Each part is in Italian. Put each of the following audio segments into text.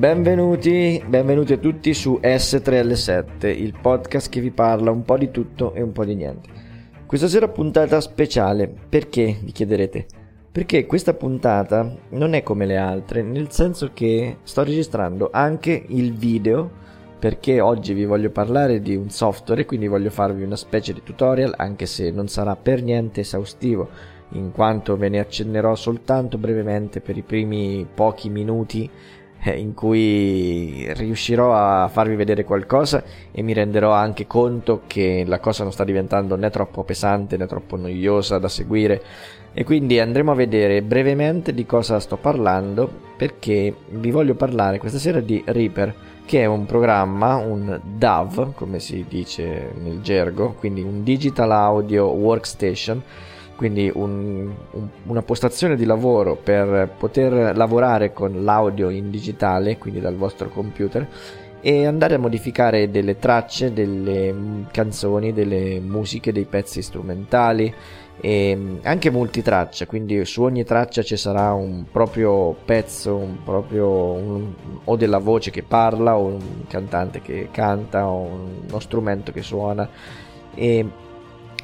Benvenuti, benvenuti a tutti su S3L7, il podcast che vi parla un po' di tutto e un po' di niente. Questa sera puntata speciale, perché vi chiederete? Perché questa puntata non è come le altre, nel senso che sto registrando anche il video, perché oggi vi voglio parlare di un software quindi voglio farvi una specie di tutorial, anche se non sarà per niente esaustivo, in quanto ve ne accennerò soltanto brevemente per i primi pochi minuti in cui riuscirò a farvi vedere qualcosa e mi renderò anche conto che la cosa non sta diventando né troppo pesante né troppo noiosa da seguire. E quindi andremo a vedere brevemente di cosa sto parlando perché vi voglio parlare questa sera di Reaper che è un programma, un DAW come si dice nel gergo, quindi un Digital Audio Workstation quindi un, un, una postazione di lavoro per poter lavorare con l'audio in digitale, quindi dal vostro computer, e andare a modificare delle tracce, delle canzoni, delle musiche, dei pezzi strumentali e anche multitraccia, quindi su ogni traccia ci sarà un proprio pezzo, un proprio, un, o della voce che parla, o un cantante che canta, o uno strumento che suona. E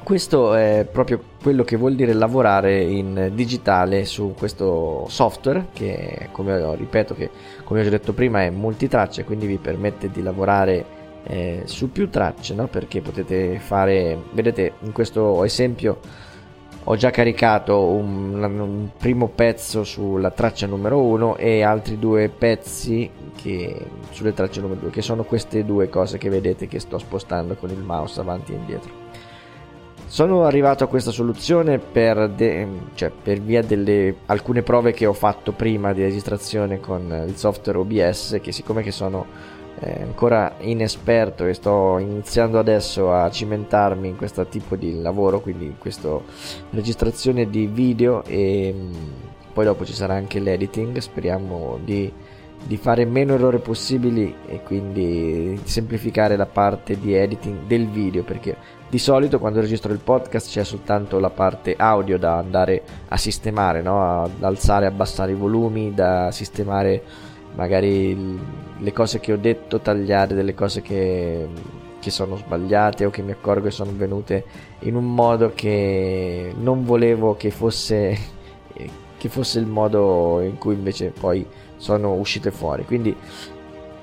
questo è proprio quello che vuol dire lavorare in digitale su questo software che come ripeto che come ho già detto prima è multitracce quindi vi permette di lavorare eh, su più tracce no? perché potete fare vedete in questo esempio ho già caricato un, un primo pezzo sulla traccia numero 1 e altri due pezzi che, sulle tracce numero 2 che sono queste due cose che vedete che sto spostando con il mouse avanti e indietro sono arrivato a questa soluzione per, de- cioè per via delle alcune prove che ho fatto prima di registrazione con il software OBS che siccome che sono eh, ancora inesperto e sto iniziando adesso a cimentarmi in questo tipo di lavoro, quindi in questa registrazione di video e mh, poi dopo ci sarà anche l'editing, speriamo di di fare meno errori possibili e quindi semplificare la parte di editing del video perché di solito quando registro il podcast c'è soltanto la parte audio da andare a sistemare, no? ad alzare e abbassare i volumi, da sistemare magari le cose che ho detto, tagliare delle cose che, che sono sbagliate o che mi accorgo che sono venute in un modo che non volevo che fosse, che fosse il modo in cui invece poi sono uscite fuori. Quindi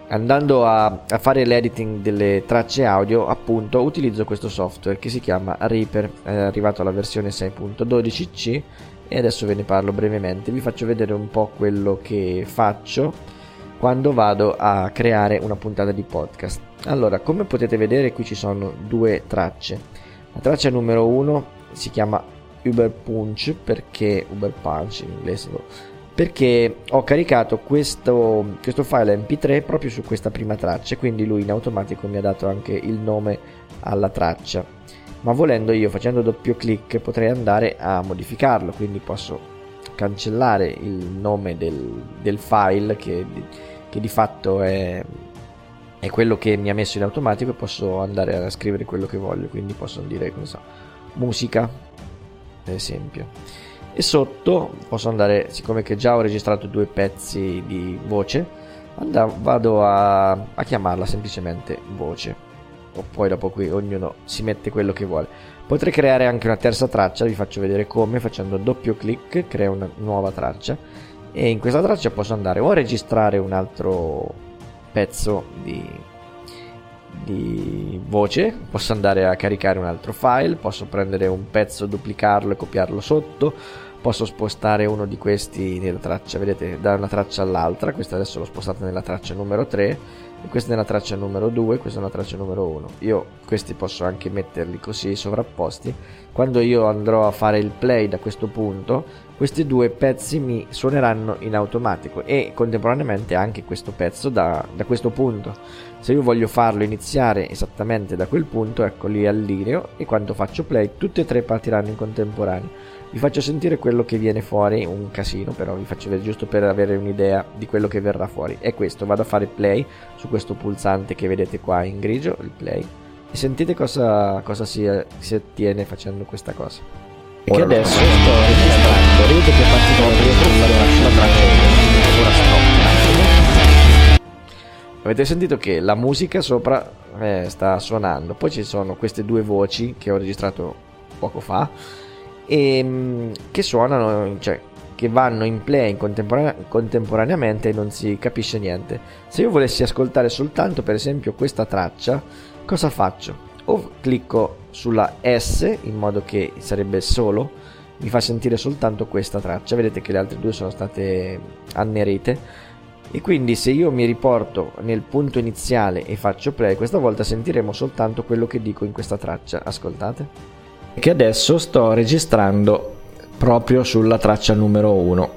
andando a, a, fare l'editing delle tracce audio appunto utilizzo questo software che si chiama Reaper è arrivato alla versione 6.12c e adesso ve ne parlo brevemente. Vi faccio vedere un po' quello che faccio quando vado a creare una puntata di podcast. Allora come potete vedere qui ci sono due tracce. La traccia numero 1 si chiama Uber Punch perché Uber Punch in inglese perché ho caricato questo, questo, file mp3 proprio su questa prima traccia quindi lui in automatico mi ha dato anche il nome alla traccia. Ma volendo io facendo doppio clic potrei andare a modificarlo quindi posso cancellare il nome del, del file che, che, di fatto è, è quello che mi ha messo in automatico e posso andare a scrivere quello che voglio quindi posso dire so, musica ad esempio e sotto posso andare, siccome che già ho registrato due pezzi di voce, andavo, vado a, a chiamarla semplicemente voce. O poi dopo qui ognuno si mette quello che vuole. Potrei creare anche una terza traccia, vi faccio vedere come, facendo doppio clic, crea una nuova traccia e in questa traccia posso andare o a registrare un altro pezzo di, di voce, posso andare a caricare un altro file, posso prendere un pezzo, duplicarlo e copiarlo sotto, posso spostare uno di questi nella traccia, vedete, da una traccia all'altra, questa adesso l'ho spostata nella traccia numero 3 questa nella traccia numero 2, questa nella traccia numero 1. Io questi posso anche metterli così sovrapposti. Quando io andrò a fare il play da questo punto, questi due pezzi mi suoneranno in automatico e contemporaneamente anche questo pezzo da, da questo punto. Se io voglio farlo iniziare esattamente da quel punto, ecco lì allineo e quando faccio play tutti e tre partiranno in contemporanea vi faccio sentire quello che viene fuori, un casino però vi faccio vedere giusto per avere un'idea di quello che verrà fuori. È questo, vado a fare play su questo pulsante che vedete qua in grigio, il play, e sentite cosa, cosa si, si ottiene facendo questa cosa. E che adesso? sto registrando, vedete che partito la traccia, ora stop avete sentito che la musica sopra eh, sta suonando, poi ci sono queste due voci che ho registrato poco fa e ehm, che suonano, cioè che vanno in play in contemporanea- contemporaneamente e non si capisce niente. Se io volessi ascoltare soltanto per esempio questa traccia, cosa faccio? O clicco sulla S in modo che sarebbe solo, mi fa sentire soltanto questa traccia, vedete che le altre due sono state annerite e quindi se io mi riporto nel punto iniziale e faccio play, questa volta sentiremo soltanto quello che dico in questa traccia, ascoltate. Che adesso sto registrando proprio sulla traccia numero 1.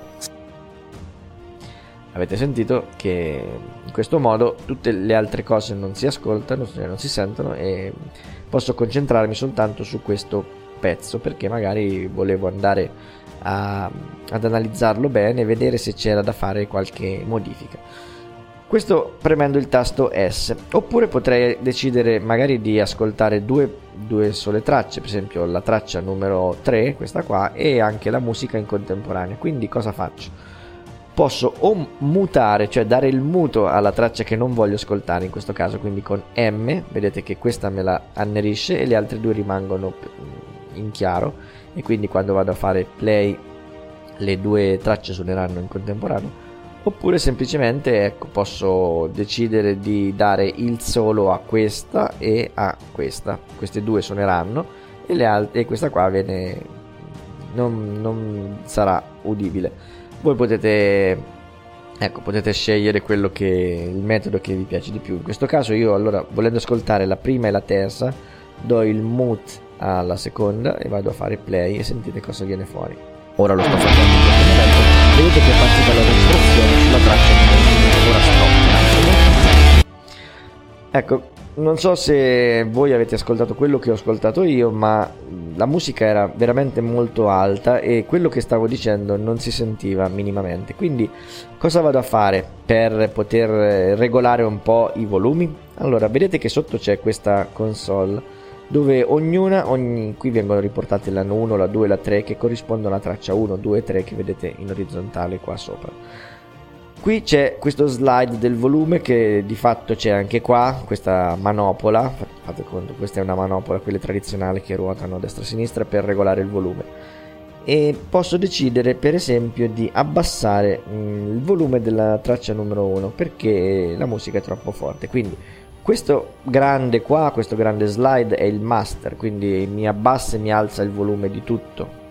Avete sentito che in questo modo tutte le altre cose non si ascoltano, non si sentono e posso concentrarmi soltanto su questo pezzo perché magari volevo andare a, ad analizzarlo bene e vedere se c'era da fare qualche modifica. Questo premendo il tasto S, oppure potrei decidere magari di ascoltare due, due, sole tracce, per esempio la traccia numero 3, questa qua, e anche la musica in contemporanea. Quindi cosa faccio? Posso o mutare, cioè dare il muto alla traccia che non voglio ascoltare, in questo caso quindi con M, vedete che questa me la annerisce e le altre due rimangono in chiaro e quindi quando vado a fare play le due tracce suoneranno in contemporanea oppure semplicemente ecco, posso decidere di dare il solo a questa e a questa. Queste due suoneranno e, le altre, e questa qua viene non, non sarà udibile. Voi potete ecco potete scegliere che il metodo che vi piace di più. In questo caso io allora volendo ascoltare la prima e la terza do il mute alla seconda e vado a fare play e sentite cosa viene fuori. Ora lo sto facendo. Vedete che è partita la registrazione sulla traccia di ora stop ecco non so se voi avete ascoltato quello che ho ascoltato io ma la musica era veramente molto alta e quello che stavo dicendo non si sentiva minimamente. Quindi cosa vado a fare per poter regolare un po' i volumi? Allora vedete che sotto c'è questa console dove ognuna, ogni, qui vengono riportate la 1, la 2 e la 3 che corrispondono alla traccia 1, 2 e 3 che vedete in orizzontale qua sopra. Qui c'è questo slide del volume che di fatto c'è anche qua, questa manopola, fate conto, questa è una manopola, quelle tradizionali che ruotano a destra e a sinistra per regolare il volume. E posso decidere per esempio di abbassare mm, il volume della traccia numero 1 perché la musica è troppo forte. Quindi questo grande qua, questo grande slide è il master, quindi mi abbassa e mi alza il volume di tutto.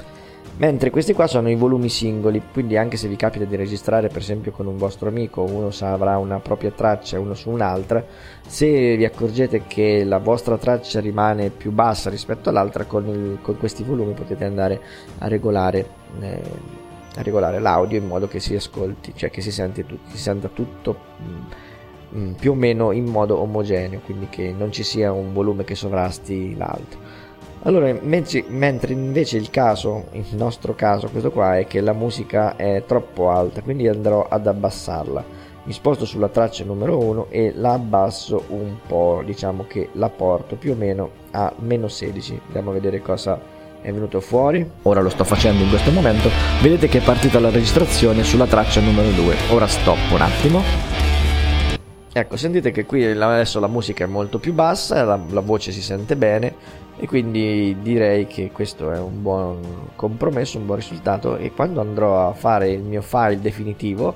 Mentre questi qua sono i volumi singoli, quindi anche se vi capita di registrare per esempio con un vostro amico, uno avrà una propria traccia uno su un'altra, se vi accorgete che la vostra traccia rimane più bassa rispetto all'altra, con, il, con questi volumi potete andare a regolare, eh, a regolare l'audio in modo che si ascolti, cioè che si, sente, si senta tutto mm, Mm, più o meno in modo omogeneo, quindi che non ci sia un volume che sovrasti l'altro. Allora, mentre invece il caso, il nostro caso, questo qua è che la musica è troppo alta, quindi andrò ad abbassarla. Mi sposto sulla traccia numero 1 e la abbasso un po', diciamo che la porto più o meno a meno 16. Andiamo a vedere cosa è venuto fuori. Ora lo sto facendo in questo momento. Vedete che è partita la registrazione sulla traccia numero 2. Ora stop un attimo Ecco, sentite che qui adesso la musica è molto più bassa, la, la voce si sente bene e quindi direi che questo è un buon compromesso, un buon risultato e quando andrò a fare il mio file definitivo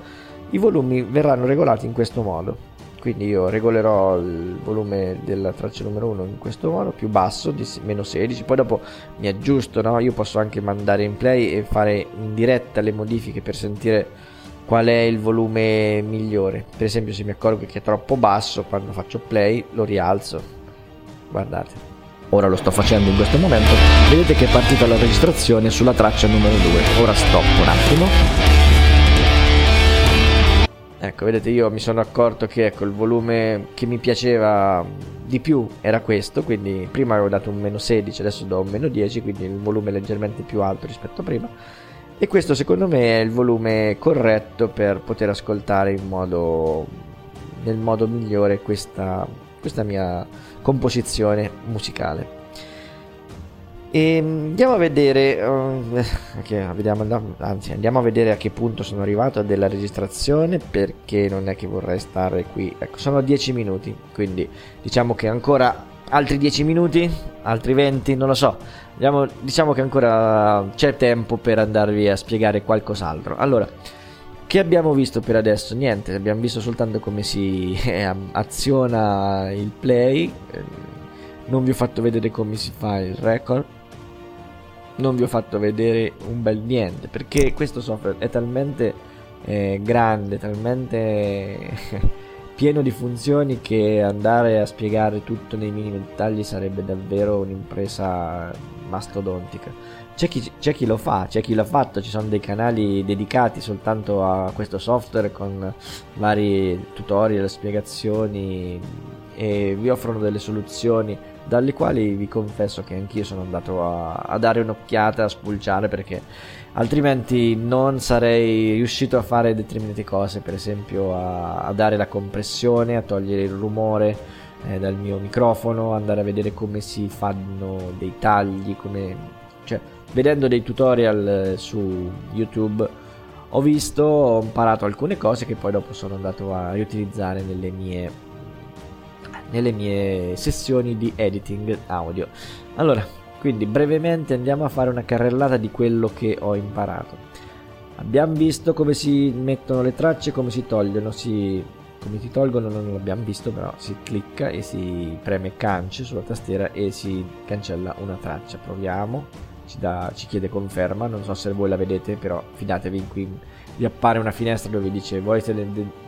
i volumi verranno regolati in questo modo. Quindi io regolerò il volume della traccia numero 1 in questo modo, più basso, di meno 16, poi dopo mi aggiusto, no? io posso anche mandare in play e fare in diretta le modifiche per sentire qual è il volume migliore. Per esempio, se mi accorgo che è troppo basso, quando faccio play lo rialzo. Guardate. Ora lo sto facendo in questo momento. Vedete che è partita la registrazione sulla traccia numero 2. Ora stop un attimo. Ecco, vedete, io mi sono accorto che ecco, il volume che mi piaceva di più era questo, quindi prima avevo dato un meno 16, adesso do un meno 10, quindi il volume è leggermente più alto rispetto a prima e questo secondo me è il volume corretto per poter ascoltare modo, nel modo migliore questa, questa mia composizione musicale. E andiamo a vedere, okay, vediamo, anzi andiamo a vedere a che punto sono arrivato della registrazione perché non è che vorrei stare qui. Ecco, sono 10 minuti, quindi diciamo che ancora altri 10 minuti, altri 20, non lo so. Andiamo, diciamo che ancora c'è tempo per andarvi a spiegare qualcos'altro. Allora, che abbiamo visto per adesso? Niente, abbiamo visto soltanto come si eh, aziona il play. Non vi ho fatto vedere come si fa il record non vi ho fatto vedere un bel niente perché questo software è talmente eh, grande, talmente pieno di funzioni che andare a spiegare tutto nei minimi dettagli sarebbe davvero un'impresa mastodontica. C'è chi, c'è chi, lo fa, c'è chi l'ha fatto, ci sono dei canali dedicati soltanto a questo software con vari tutorial, spiegazioni e vi offrono delle soluzioni dalle quali vi confesso che anch'io sono andato a, a dare un'occhiata, a spulciare perché altrimenti non sarei riuscito a fare determinate cose, per esempio a, a dare la compressione, a togliere il rumore eh, dal mio microfono, andare a vedere come si fanno dei tagli, come, cioè vedendo dei tutorial eh, su YouTube ho visto, ho imparato alcune cose che poi dopo sono andato a riutilizzare nelle mie nelle mie sessioni di editing audio. Allora, quindi brevemente andiamo a fare una carrellata di quello che ho imparato. Abbiamo visto come si mettono le tracce, come si togliono, si, come si tolgono non l'abbiamo visto, però si clicca e si preme cance sulla tastiera e si cancella una traccia. Proviamo, ci, dà, ci chiede conferma, non so se voi la vedete, però fidatevi, qui vi appare una finestra dove dice volete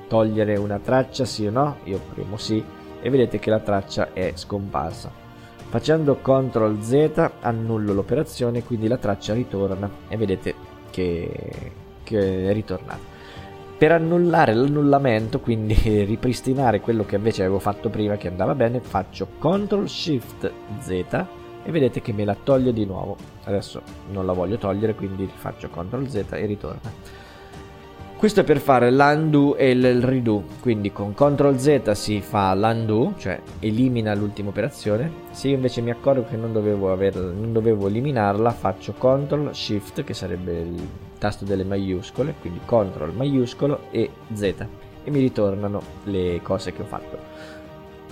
togliere una traccia, sì o no? Io premo sì e vedete che la traccia è scomparsa. Facendo CTRL Z annullo l'operazione, quindi la traccia ritorna e vedete che, che è ritornata. Per annullare l'annullamento, quindi ripristinare quello che invece avevo fatto prima che andava bene, faccio CTRL SHIFT Z e vedete che me la toglie di nuovo. Adesso non la voglio togliere, quindi faccio CTRL Z e ritorna. Questo è per fare l'undo e il redo, quindi con CTRL Z si fa l'undo, cioè elimina l'ultima operazione. Se io invece mi accorgo che non dovevo, aver, non dovevo eliminarla, faccio CTRL SHIFT, che sarebbe il tasto delle maiuscole, quindi CTRL maiuscolo e Z, e mi ritornano le cose che ho fatto.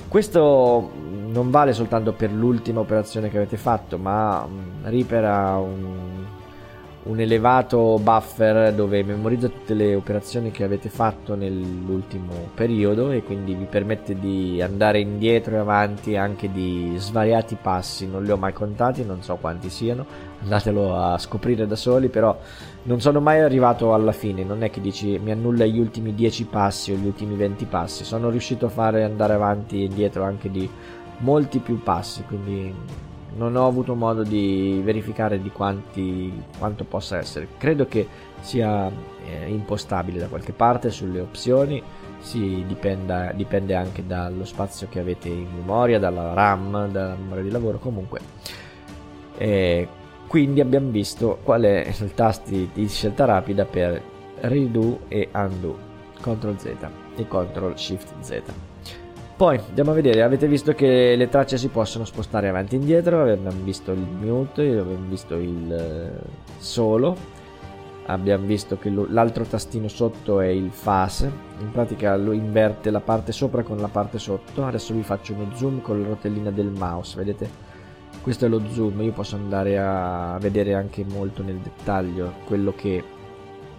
Questo non vale soltanto per l'ultima operazione che avete fatto, ma mm, Reaper ha un un elevato buffer dove memorizza tutte le operazioni che avete fatto nell'ultimo periodo e quindi vi permette di andare indietro e avanti anche di svariati passi, non li ho mai contati, non so quanti siano, andatelo a scoprire da soli, però non sono mai arrivato alla fine, non è che dici mi annulla gli ultimi 10 passi o gli ultimi 20 passi, sono riuscito a fare andare avanti e indietro anche di molti più passi, quindi non ho avuto modo di verificare di quanti, quanto possa essere. Credo che sia eh, impostabile da qualche parte sulle opzioni, si dipenda, dipende anche dallo spazio che avete in memoria, dalla RAM, dalla memoria di lavoro, comunque. Eh, quindi abbiamo visto qual è il tasti di scelta rapida per redo e undo, CTRL Z e CTRL SHIFT Z. Poi andiamo a vedere, avete visto che le tracce si possono spostare avanti e indietro, abbiamo visto il mute, abbiamo visto il eh, solo, abbiamo visto che l'altro tastino sotto è il fase, in pratica lo inverte la parte sopra con la parte sotto, adesso vi faccio uno zoom con la rotellina del mouse, vedete? Questo è lo zoom, io posso andare a vedere anche molto nel dettaglio quello che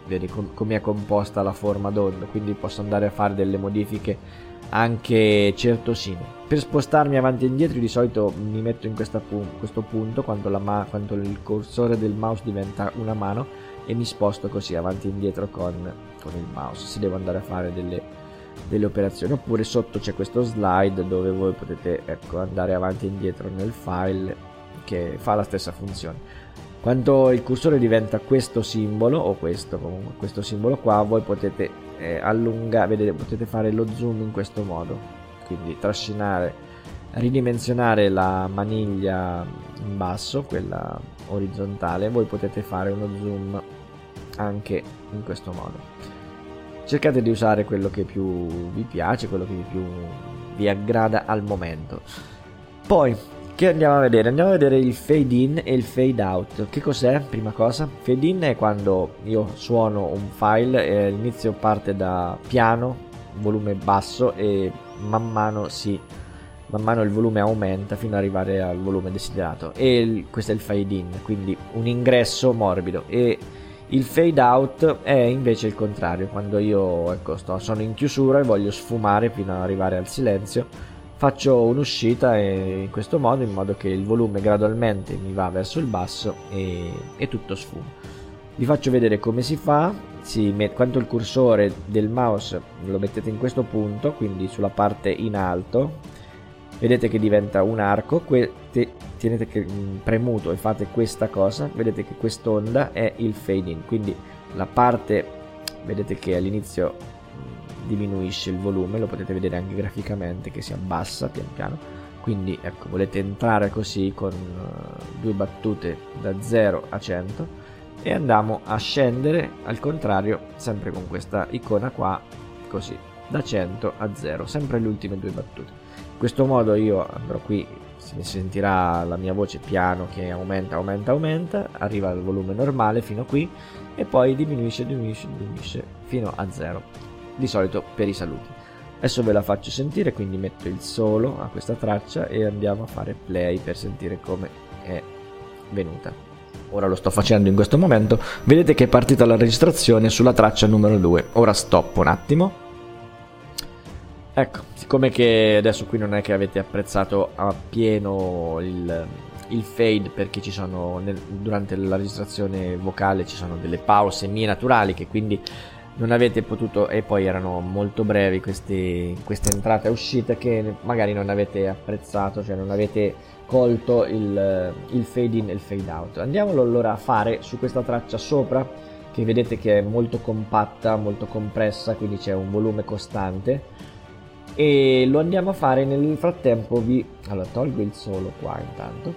vedi come è composta la forma d'onda, quindi posso andare a fare delle modifiche anche certosino. Per spostarmi avanti e indietro di solito mi metto in pu- questo punto quando, ma- quando, il cursore del mouse diventa una mano e mi sposto così avanti e indietro con, con il mouse se devo andare a fare delle, delle, operazioni oppure sotto c'è questo slide dove voi potete ecco, andare avanti e indietro nel file che fa la stessa funzione quando il cursore diventa questo simbolo o questo comunque questo simbolo qua voi potete eh, allungare vedete potete fare lo zoom in questo modo. Quindi trascinare ridimensionare la maniglia in basso quella orizzontale voi potete fare uno zoom anche in questo modo. Cercate di usare quello che più vi piace quello che più vi aggrada al momento. Poi che andiamo a vedere? Andiamo a vedere il fade in e il fade out. Che cos'è? Prima cosa, fade in è quando io suono un file e all'inizio parte da piano, volume basso e man mano si man mano il volume aumenta fino ad arrivare al volume desiderato e il, questo è il fade in, quindi un ingresso morbido e il fade out è invece il contrario, quando io ecco, sto, sono in chiusura e voglio sfumare fino ad arrivare al silenzio, faccio un'uscita in questo modo, in modo che il volume gradualmente mi va verso il basso e, e tutto sfuma. Vi faccio vedere come si fa, si met- quando il cursore del mouse lo mettete in questo punto, quindi sulla parte in alto, vedete che diventa un arco, que- te- tenete che, mm, premuto e fate questa cosa, vedete che quest'onda è il fade in, quindi la parte, vedete che all'inizio diminuisce il volume, lo potete vedere anche graficamente che si abbassa pian piano, quindi ecco volete entrare così con uh, due battute da 0 a 100 e andiamo a scendere al contrario sempre con questa icona qua così da 100 a 0 sempre le ultime due battute. In questo modo io andrò qui si sentirà la mia voce piano che aumenta, aumenta, aumenta, arriva al volume normale fino a qui e poi diminuisce, diminuisce, diminuisce fino a zero, di solito per i saluti. Adesso ve la faccio sentire, quindi metto il solo a questa traccia e andiamo a fare play per sentire come è venuta. Ora lo sto facendo in questo momento, vedete che è partita la registrazione sulla traccia numero 2. Ora stop un attimo Ecco, siccome che adesso qui non è che avete apprezzato appieno il, il fade perché ci sono nel, durante la registrazione vocale ci sono delle pause mie naturali che quindi non avete potuto e poi erano molto brevi queste, queste entrate e uscite che magari non avete apprezzato, cioè non avete colto il, il fade in e il fade out. Andiamolo allora a fare su questa traccia sopra che vedete che è molto compatta, molto compressa, quindi c'è un volume costante e lo andiamo a fare nel frattempo vi allora tolgo il solo qua intanto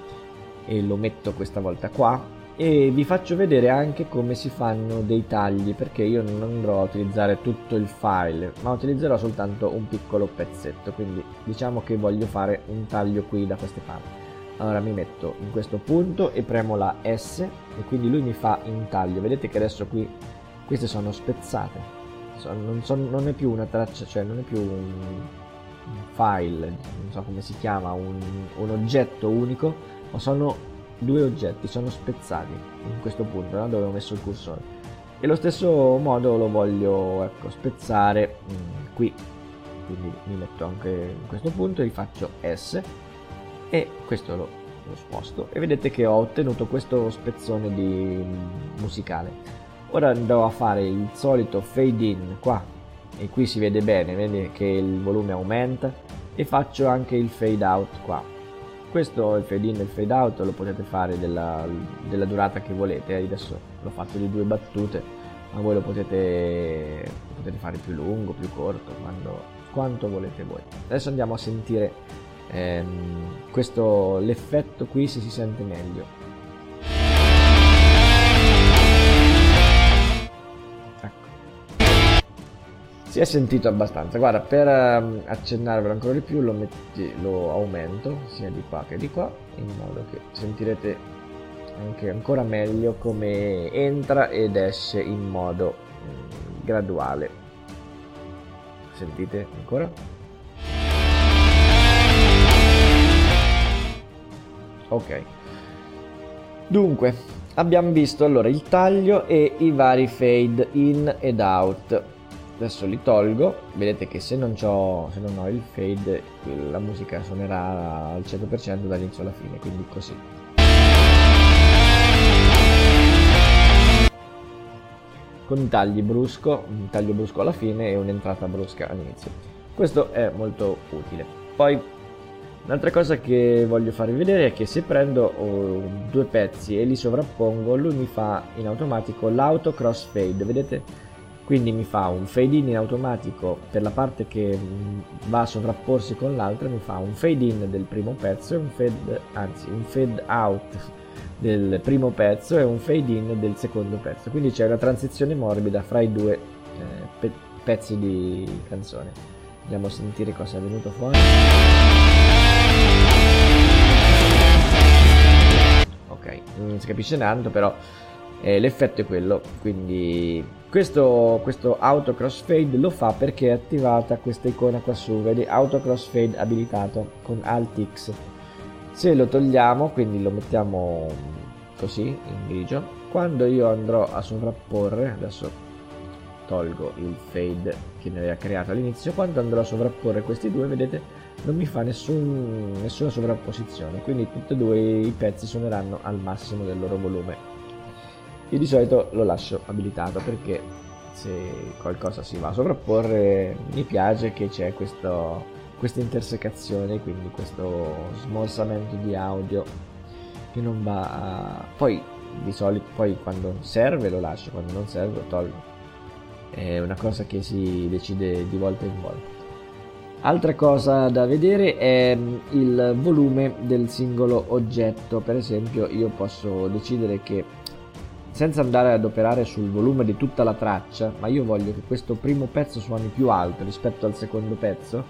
e lo metto questa volta qua e vi faccio vedere anche come si fanno dei tagli perché io non andrò a utilizzare tutto il file ma utilizzerò soltanto un piccolo pezzetto quindi diciamo che voglio fare un taglio qui da queste parti. Allora mi metto in questo punto e premo la S e quindi lui mi fa un taglio. Vedete che adesso qui queste sono spezzate. Non, so, non, è più una traccia, cioè non è più un, file, non so come si chiama, un, un, oggetto unico, ma sono due oggetti, sono spezzati in questo punto, no? dove ho messo il cursore. E lo stesso modo lo voglio ecco, spezzare mh, mm, qui, quindi mi metto anche in questo punto e faccio S. E questo lo, lo sposto. E vedete che ho ottenuto questo spezzone di mm, musicale. Ora andrò a fare il solito fade in qua. E qui si vede bene vede che il volume aumenta? E faccio anche il fade out qua questo il fade in e il fade out lo potete fare della, della durata che volete. Adesso l'ho fatto di due battute ma voi lo potete, potete fare più lungo più corto quando, quanto volete voi. Adesso andiamo a sentire ehm, questo l'effetto qui se si sente meglio si è sentito abbastanza. Guarda per um, accennarvelo ancora di più lo, metti, lo aumento sia di qua che di qua in modo che sentirete anche ancora meglio come entra ed esce in modo mm, graduale. Sentite ancora? Ok. Dunque abbiamo visto allora il taglio e i vari fade in ed out adesso li tolgo. Vedete che se non, se non ho il fade la musica suonerà al 100% dall'inizio alla fine quindi così. Con un taglio brusco un taglio brusco alla fine e un'entrata brusca all'inizio. Questo è molto utile. Poi un'altra cosa che voglio farvi vedere è che se prendo oh, due pezzi e li sovrappongo lui mi fa in automatico l'auto crossfade vedete quindi mi fa un fade in in automatico per la parte che mm, va a sovrapporsi con l'altra mi fa un fade in del primo pezzo e un fade anzi un fade out del primo pezzo e un fade in del secondo pezzo. Quindi c'è una transizione morbida fra i due eh, pe- pezzi di canzone. Andiamo a sentire cosa è venuto fuori. Non si capisce tanto però eh, l'effetto è quello quindi questo, questo auto crossfade lo fa perché è attivata questa icona qua su vedi? Auto crossfade abilitato con alt x. Se lo togliamo quindi lo mettiamo così in grigio. Quando io andrò a sovrapporre adesso tolgo il fade che mi aveva creato all'inizio quando andrò a sovrapporre questi due vedete non mi fa nessun, nessuna sovrapposizione. Quindi tutti e due i pezzi suoneranno al massimo del loro volume io di solito lo lascio abilitato perché se qualcosa si va a sovrapporre mi piace che c'è questo, questa intersecazione quindi questo smorsamento di audio che non va a... poi di solito poi quando serve lo lascio quando non serve lo tolgo. È una cosa che si decide di volta in volta. Altra cosa da vedere è mm, il volume del singolo oggetto, per esempio io posso decidere che senza andare ad operare sul volume di tutta la traccia, ma io voglio che questo primo pezzo suoni più alto rispetto al secondo pezzo,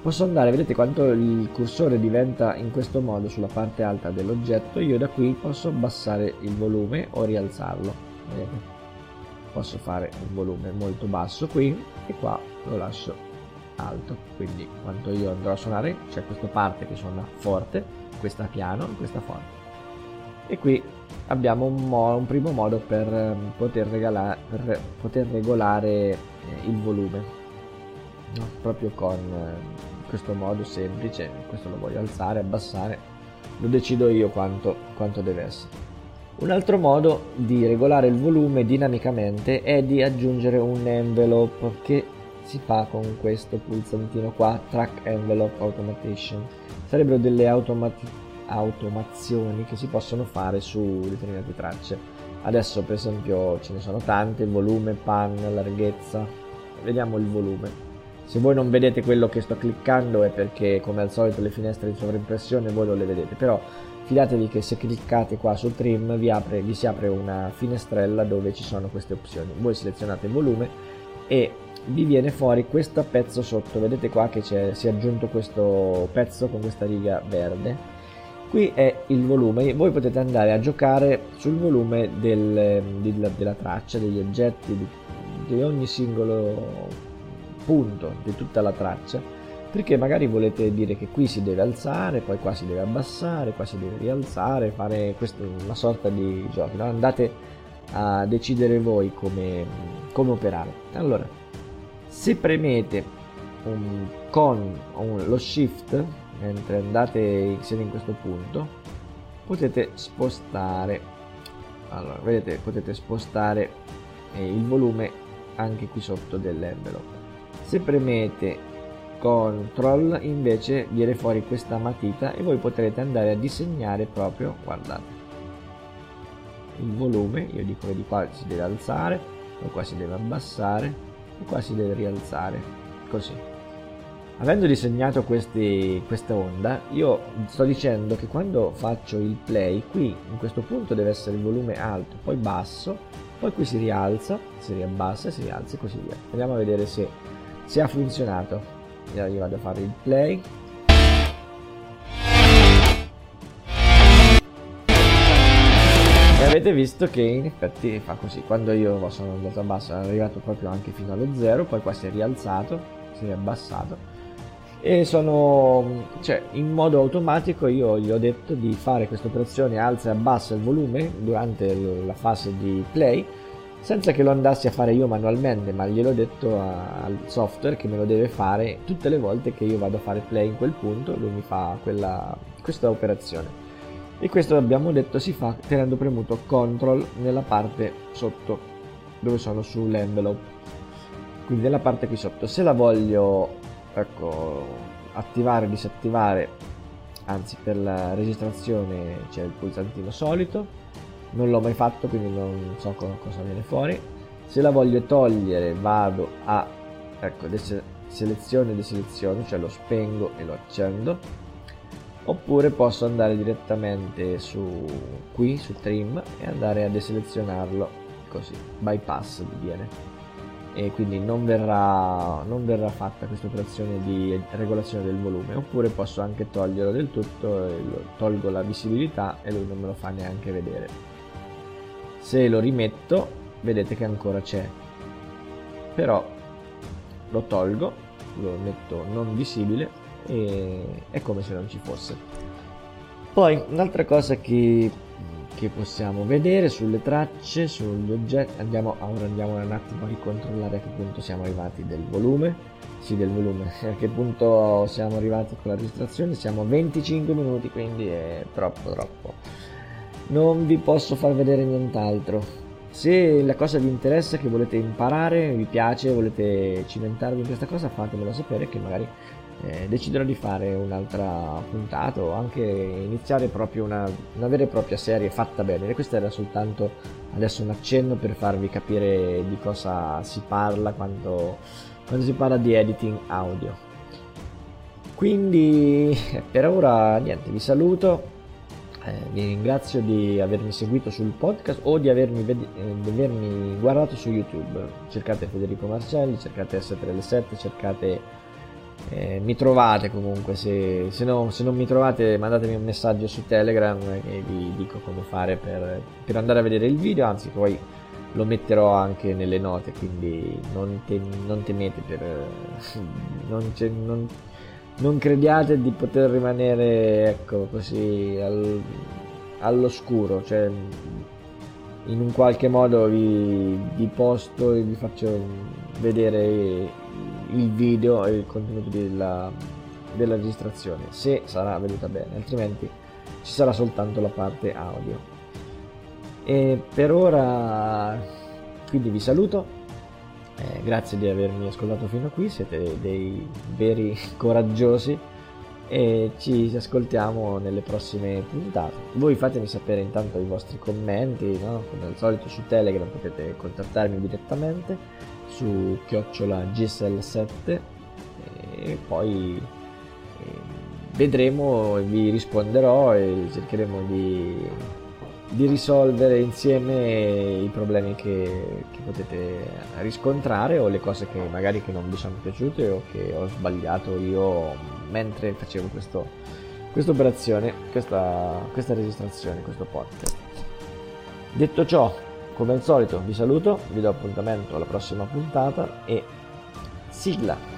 posso andare, vedete quanto il cursore diventa in questo modo sulla parte alta dell'oggetto, io da qui posso abbassare il volume o rialzarlo, vedete? Posso fare un volume molto basso qui e qua lo lascio alto, quindi quando io andrò a suonare c'è questa parte che suona forte, questa piano e questa forte. E qui abbiamo un, mo- un primo modo per um, poter, regala- per poter regolare eh, il volume no? proprio con eh, questo modo semplice questo lo voglio alzare, abbassare lo decido io quanto, quanto deve essere un altro modo di regolare il volume dinamicamente è di aggiungere un envelope che si fa con questo pulsantino qua, Track Envelope Automation. Sarebbero delle automati- automazioni che si possono fare su determinate tracce. Adesso per esempio ce ne sono tante, volume, pan, larghezza. Vediamo il volume. Se voi non vedete quello che sto cliccando è perché come al solito le finestre di sovraimpressione voi non le vedete, però fidatevi che se cliccate qua sul trim vi, apre, vi si apre una finestrella dove ci sono queste opzioni. Voi selezionate il volume e vi viene fuori questo pezzo sotto, vedete qua che si è aggiunto questo pezzo con questa riga verde qui è il volume. Voi potete andare a giocare sul volume del, della, della, traccia degli oggetti di, di, ogni singolo punto di tutta la traccia. Perché magari volete dire che qui si deve alzare poi qua si deve abbassare qua si deve rialzare fare questa una sorta di gioco no? andate a decidere voi come, come operare. Allora se premete un con un, lo shift mentre andate siete in questo punto potete spostare. Allora vedete potete spostare eh, il volume anche qui sotto dell'envelope. Se premete CTRL invece viene fuori questa matita e voi potrete andare a disegnare proprio guardate il volume. Io dico che di qua si deve alzare poi qua si deve abbassare e qua si deve rialzare così Avendo disegnato questi, questa onda, io sto dicendo che quando faccio il play, qui in questo punto deve essere il volume alto, poi basso, poi qui si rialza, si riabbassa, si rialza e così via. Andiamo a vedere se, se ha funzionato. Io vado a fare il play. E avete visto che in effetti fa così. Quando io sono andato a basso, è arrivato proprio anche fino allo zero, poi qua si è rialzato, si è riabbassato e sono cioè in modo automatico io gli ho detto di fare questa operazione alza e abbassa il volume durante la fase di play senza che lo andassi a fare io manualmente ma gliel'ho detto al software che me lo deve fare tutte le volte che io vado a fare play in quel punto lui mi fa quella, questa operazione. E questo abbiamo detto si fa tenendo premuto CTRL nella parte sotto dove sono sull'envelope. Quindi nella parte qui sotto. Se la voglio ecco attivare disattivare anzi per la registrazione c'è il pulsantino solito. Non l'ho mai fatto quindi non so cosa viene fuori. Se la voglio togliere vado a ecco selezione e deseleziono cioè lo spengo e lo accendo. Oppure posso andare direttamente su qui su trim e andare a deselezionarlo così bypass viene e quindi non verrà, non verrà fatta questa operazione di regolazione del volume oppure posso anche toglierlo del tutto tolgo la visibilità e lui non me lo fa neanche vedere. Se lo rimetto vedete che ancora c'è. Però lo tolgo lo metto non visibile e è come se non ci fosse. Poi un'altra cosa che che possiamo vedere sulle tracce, sugli oggetti. Andiamo, ora andiamo un attimo a ricontrollare a che punto siamo arrivati del volume. Sì, del volume. A che punto siamo arrivati con la registrazione? Siamo a 25 minuti, quindi è troppo, troppo. Non vi posso far vedere nient'altro. Se la cosa vi interessa, che volete imparare, vi piace, volete cimentarvi in questa cosa, fatemelo sapere che magari eh, deciderò di fare un'altra puntata o anche iniziare proprio una, una, vera e propria serie fatta bene. Questo era soltanto adesso un accenno per farvi capire di cosa si parla quando, quando si parla di editing audio. Quindi per ora niente, vi saluto. Eh, vi ringrazio di avermi seguito sul podcast o di avermi, ved- eh, di avermi guardato su YouTube. Cercate Federico Marcelli, cercate S3L7, cercate eh, mi trovate comunque, se, se, no, se, non mi trovate mandatemi un messaggio su Telegram e vi dico come fare per, per, andare a vedere il video, anzi poi lo metterò anche nelle note, quindi non, te, non temete per... Non, non, non, crediate di poter rimanere ecco così al, all'oscuro, cioè in un qualche modo vi, vi posto e vi faccio vedere il video e il contenuto della, della registrazione se sarà venuta bene altrimenti ci sarà soltanto la parte audio. E per ora quindi vi saluto eh, grazie di avermi ascoltato fino a qui siete dei veri coraggiosi e ci ascoltiamo nelle prossime puntate. Voi fatemi sapere intanto i vostri commenti no? come al solito su telegram potete contattarmi direttamente su chiocciola gsl7 e poi vedremo vi risponderò e cercheremo di, di risolvere insieme i problemi che, che, potete riscontrare o le cose che magari che non vi sono piaciute o che ho sbagliato io mentre facevo questo, questa operazione questa, questa registrazione questo podcast. Detto ciò come al solito vi saluto, vi do appuntamento alla prossima puntata e sigla!